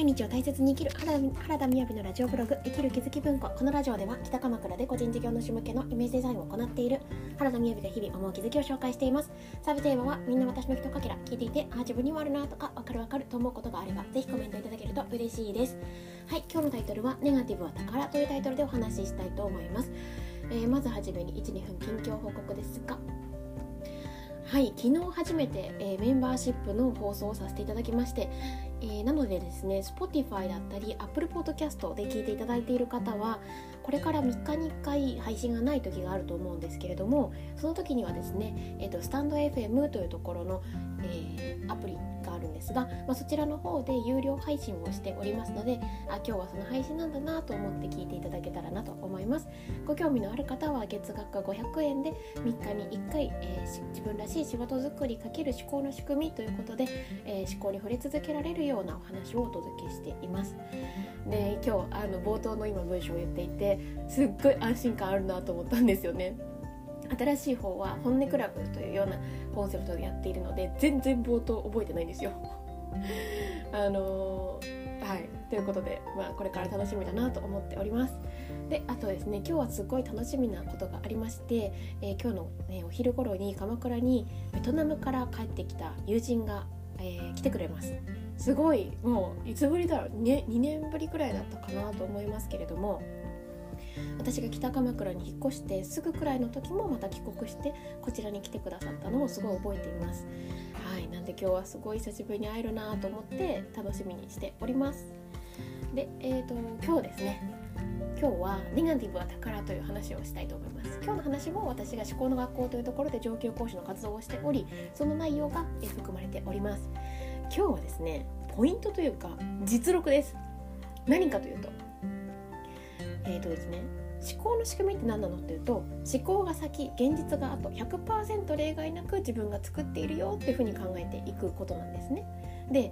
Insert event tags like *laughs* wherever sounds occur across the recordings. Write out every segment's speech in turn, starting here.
毎日を大切に生きる原田みやびのラジオブログ生きる気づき文庫このラジオでは北鎌倉で個人事業主向けのイメージデザインを行っている原田みやびが日々思う気づきを紹介していますサブテーマはみんな私の一かけら聞いていてあ自分にもあるなとかわかるわかると思うことがあればぜひコメントいただけると嬉しいです。はい今日のタイトルはネガティブは宝というタイトルでお話ししたいと思います、えー、まずはじめに12分近況報告です。がはい昨日初めて、えー、メンバーシップの放送をさせていただきまして、えー、なのでですね Spotify だったり Apple Podcast で聞いていただいている方はこれから3日に1回配信がない時があると思うんですけれどもその時にはですね、えーと、スタンド FM というところの、えー、アプリがあるんですが、まあ、そちらの方で有料配信をしておりますのであ今日はその配信なんだなと思って聞いていただけたらなと思います。ご興味のある方は月額500円で3日に1回、えー、自分らしい仕事作りかける思考の仕組みということで、えー、思考に触れ続けられるようなお話をお届けしています。で今日あの冒頭の今文章を言っていてすっごい安心感あるなと思ったんですよね新しい方は「本音クラブ」というようなコンセプトでやっているので全然冒頭覚えてないんですよ。*laughs* あのー、はいということで、まあ、これから楽しみだなと思っております。であとですね今日はすごい楽しみなことがありまして、えー、今日の、ね、お昼頃に鎌倉にベトナムから帰ってきた友人が、えー、来てくれます。すごいもういつぶりだろう、ね、2年ぶりくらいだったかなと思いますけれども私が北鎌倉に引っ越してすぐくらいの時もまた帰国してこちらに来てくださったのをすごい覚えています。はいなんで今日はすごい久しぶりに会えるなと思って楽しみにしております。で、えーと、今日ですね今日はネガティブは宝という話をしたいと思います今日の話も私が思考の学校というところで上級講師の活動をしておりその内容が含まれております今日はですねポイントというか実録です何かというとえ、ー、とですね思考の仕組みって何なのっていうと思考が先現実が後100%例外なく自分が作っているよっていうふうに考えていくことなんですね。で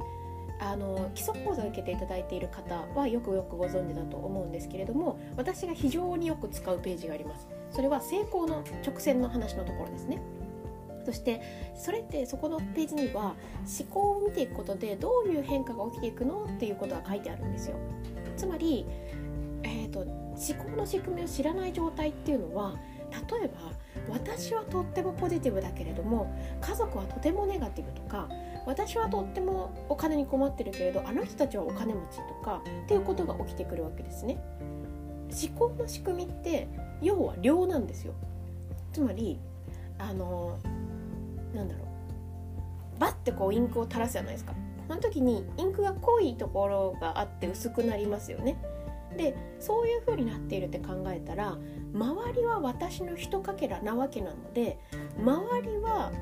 あの基礎講座を受けていただいている方はよくよくご存知だと思うんですけれども私が非常によく使うページがあります。それは成功の直線の話のところですね。そしてそれってそこのページには思考を見ていくことでどういう変化が起きていくのっていうことが書いてあるんですよ。つまり、ーと、思考の仕組みを知らない状態っていうのは例えば私はとってもポジティブだけれども家族はとてもネガティブとか私はとってもお金に困ってるけれどあの人たちはお金持ちとかっていうことが起きてくるわけですね。思考の仕組みって要は量なんですよ。つまりあのなんだろう。バッてこうインクを垂らすじゃないですか。その時にインクが濃いところがあって薄くなりますよね。でそういう風になっているって考えたら周りは私のひとかけらなわけなので周りは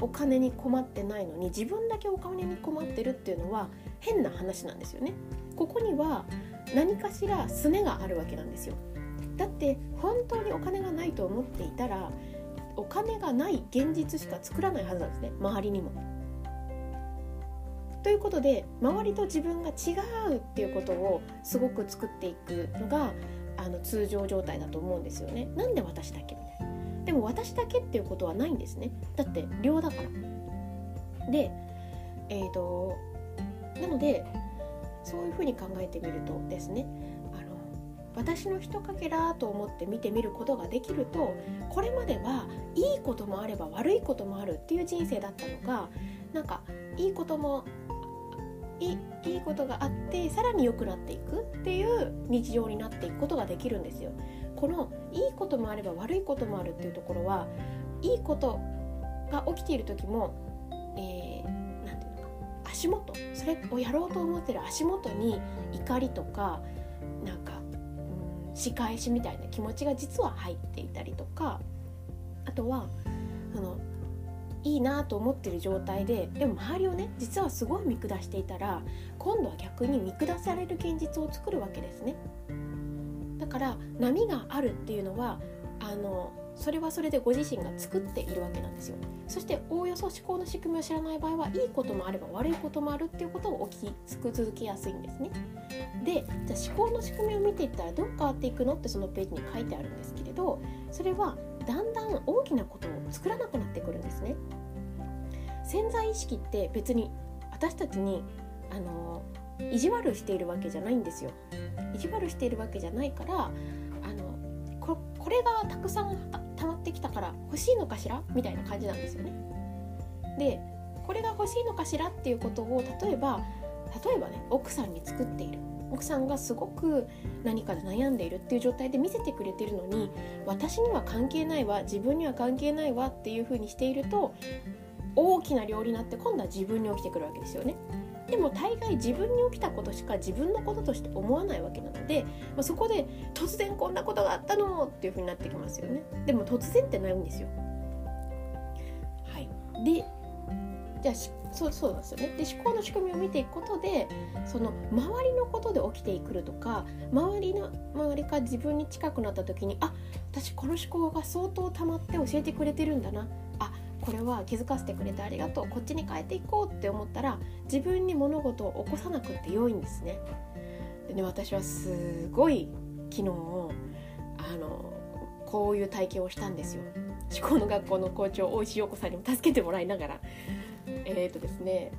お金に困ってないのに自分だけお金に困ってるっていうのは変な話なんですよね。ここには何かしらすねがあるわけなんですよ。だって本当にお金がないと思っていたらお金がない現実しか作らないはずなんですね。周りにも。ということで周りと自分が違うっていうことをすごく作っていくのがあの通常状態だと思うんですよね。なんで私だけみたいな。でも私だけっていうことはないんですね。だって量だから。で、えーとなのでそういうふうに考えてみるとですねあの私のひとかけらと思って見てみることができるとこれまではいいこともあれば悪いこともあるっていう人生だったのがなんかいいこともいいいことがあってさらに良くなっていくっていう日常になっていくことができるんですよ。このいいこともあれば悪いこともあるっていうところはいいことが起きている時も、えー、て言うのか足元それをやろうと思ってる足元に怒りとかなんか仕返しみたいな気持ちが実は入っていたりとかあとはあのいいなと思ってる状態ででも周りをね実はすごい見下していたら今度は逆に見下される現実を作るわけですね。だから波があるっていうのはあのそれはそれでご自身が作っているわけなんですよ。そしておおよそ思考の仕組みを知らない場合はいいこともあれば悪いこともあるっていうことを起き続けやすいんですね。でじゃあ思考の仕組みを見ていったらどう変わっていくのってそのページに書いてあるんですけれどそれはだんだん大きなことを作らなくなってくるんですね。潜在意識って別に私たちにあの意地悪しているわけじゃないんですよ。意地悪しているわけじゃないからあのここれがたくさん溜まってきたから欲しいのかしら？みたいな感じなんですよね。でこれが欲しいのかしら？っていうことを例えば例えばね奥さんに作っている。奥さんがすごく何かで悩んでいるっていう状態で見せてくれてるのに私には関係ないわ自分には関係ないわっていう風にしていると大きな量になって今度は自分に起きてくるわけですよね。でも大概自分に起きたことしか自分のこととして思わないわけなので、まあ、そこで突然こんなことがあったのっていう風になってきますよね。でも突然ってないんですよ。はい、でじゃあそうそうなんですよねで思考の仕組みを見ていくことでその周りのことで起きてくるとか周りの周りか自分に近くなった時にあ私この思考が相当溜まって教えてくれてるんだなあこれは気づかせてくれてありがとうこっちに変えていこうって思ったら自分に物事を起こさなくて良いんですね。でね私はすごい昨日あのこういう体験をしたんですよ。思考の学校の校長大石陽子さんにも助けてもらいながらえっ、ー、とですね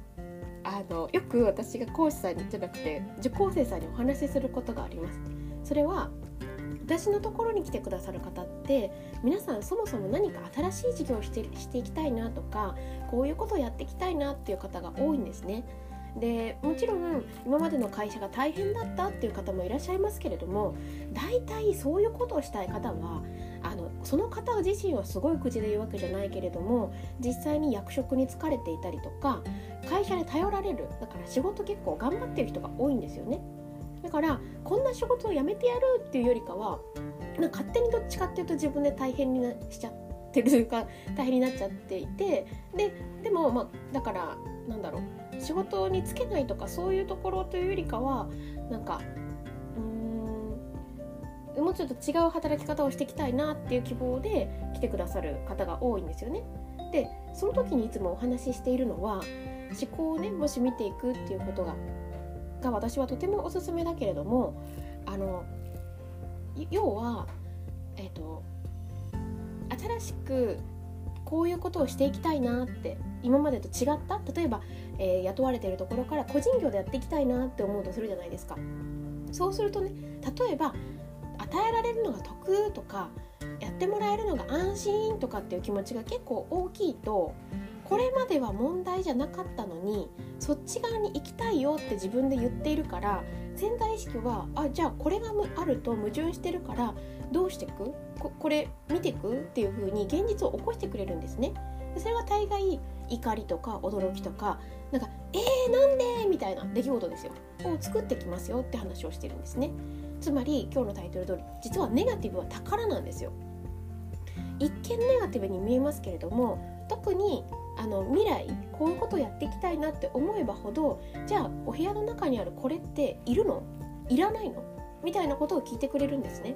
あのよく私が講師さんにじゃなくて受講生さんにお話しすることがあります。それは私のところに来てくださる方って皆さんそもそも何か新しい事業をしてしていきたいなとかこういうことをやっていきたいなっていう方が多いんですね。でもちろん今までの会社が大変だったっていう方もいらっしゃいますけれども大体そういうことをしたい方はあのその方自身はすごい口で言うわけじゃないけれども実際に役職に疲れていたりとか会社で頼られるだから仕事結構頑張ってる人が多いんですよね。だからこんな仕事を辞めてやるっていうよりかはな勝手にどっちかっていうと自分で大変にしちゃってるというか大変になっちゃっていてででもまあだからなんだろう仕事に就けないとかそういうところというよりかはなんかもうちょっと違う働き方をしていきたいなっていう希望で来てくださる方が多いんですよね。でその時にいつもお話ししているのは思考をねもし見ていくっていうことがが私はとてもおすすめだけれどもあの要はえっ、ー、と新しくこういうことをしていきたいなって今までと違った例えば、えー、雇われてるところから個人業でやっていきたいなって思うとするじゃないですかそうするとね例えば与えられるのが得とかやってもらえるのが安心とかっていう気持ちが結構大きいとこれまでは問題じゃなかったのにそっち側に行きたいよって自分で言っているから潜在意識はあじゃあこれがあると矛盾してるからどうしていく？ここれ見ていく？っていう風に現実を起こしてくれるんですね。それは大概怒りとか驚きとかなんか「えー、なんで?」みたいな出来事ですよを作ってきますよって話をしてるんですね。つまり今日のタイトル通り実はネガティブは宝なんですよ。一見ネガティブに見えますけれども特にあの未来こういうことをやっていきたいなって思えばほどじゃあお部屋の中にあるこれっているの？いらないの？みたいなことを聞いてくれるんですね。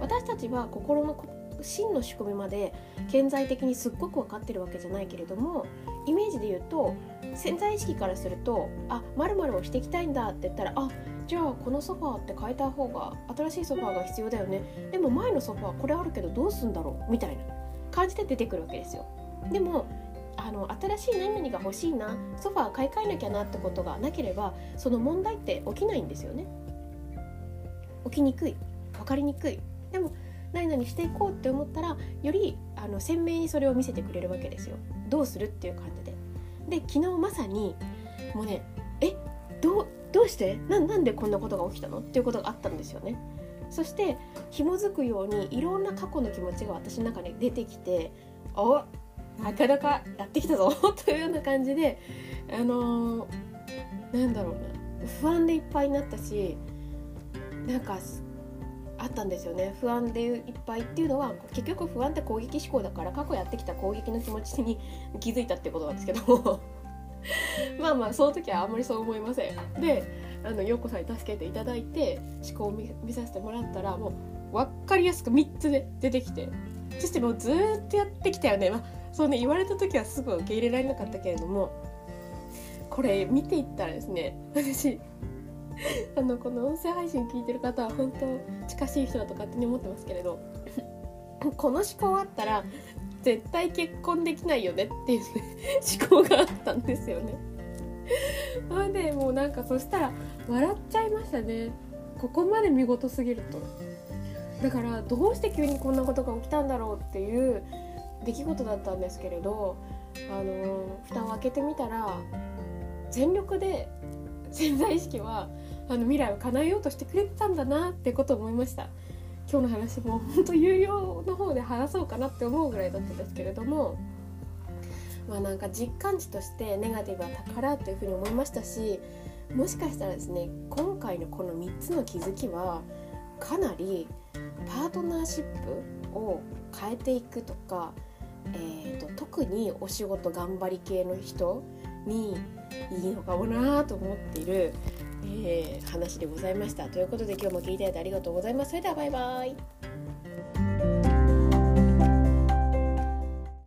私たちは心の真の仕組みまで顕在的にすっごく分かってるわけじゃないけれどもイメージで言うと潜在意識からすると「あまるをしていきたいんだ」って言ったら「あじゃあこのソファーって変えた方が新しいソファーが必要だよね。でも前のソファーこれあるけどどうすんだろうみたいな感じで出てくるわけですよ。でもあの新しい何々が欲しいなソファー買い替えなきゃなってことがなければその問題って起きないんですよね。起きにくい分かりにくい。でも何々していこうって思ったらよりあの鮮明にそれを見せてくれるわけですよ。どうするっていう感じで。で昨日まさにもうねえどうどうして？なんでこんなことが起きたの？っていうことがあったんですよね。そして紐づくようにいろんな過去の気持ちが私の中に出てきておなかなかやってきたぞ *laughs* というような感じであのー、なんだろうな。不安でいっぱいになったしなんかあったんですよね。不安でいっぱいっていうのは結局不安って攻撃思考だから過去やってきた攻撃の気持ちに気づいたってことなんですけどまあまあその時はあんまりそう思いません。であの陽子さんに助けていただいて思考を見させてもらったらもう分かりやすく3つで出てきてそしてもうずっとやってきたよね、まあ、そうね言われた時はすぐ受け入れられなかったけれどもこれ見ていったらですね私 *laughs* あのこの音声配信聞いてる方は本当近しい人だと勝手に思ってますけれど。*laughs* この思考あったら絶対結婚できないよねっていう、ね、*laughs* 思考があったんですよね。ほんでもうなんかそしたら笑っちゃいましたね。ここまで見事すぎると。だからどうして急にこんなことが起きたんだろうっていう出来事だったんですけれどあの蓋を開けてみたら全力で潜在意識はあの未来を叶えようとしてくれてたんだなってことを思いました。今日の話も本当有料の方で話そうかなって思うぐらいだったんですけれども。まあなんか実感値としてネガティブは宝というふうに思いましたしもしかしたらですね今回のこの3つの気づきはかなりパートナーシップを変えていくとか、えーと、特にお仕事頑張り系の人にいいのかもなと思っている、えー、話でございました。ということで今日も聞いていただいてありがとうございます。それではバイバイ。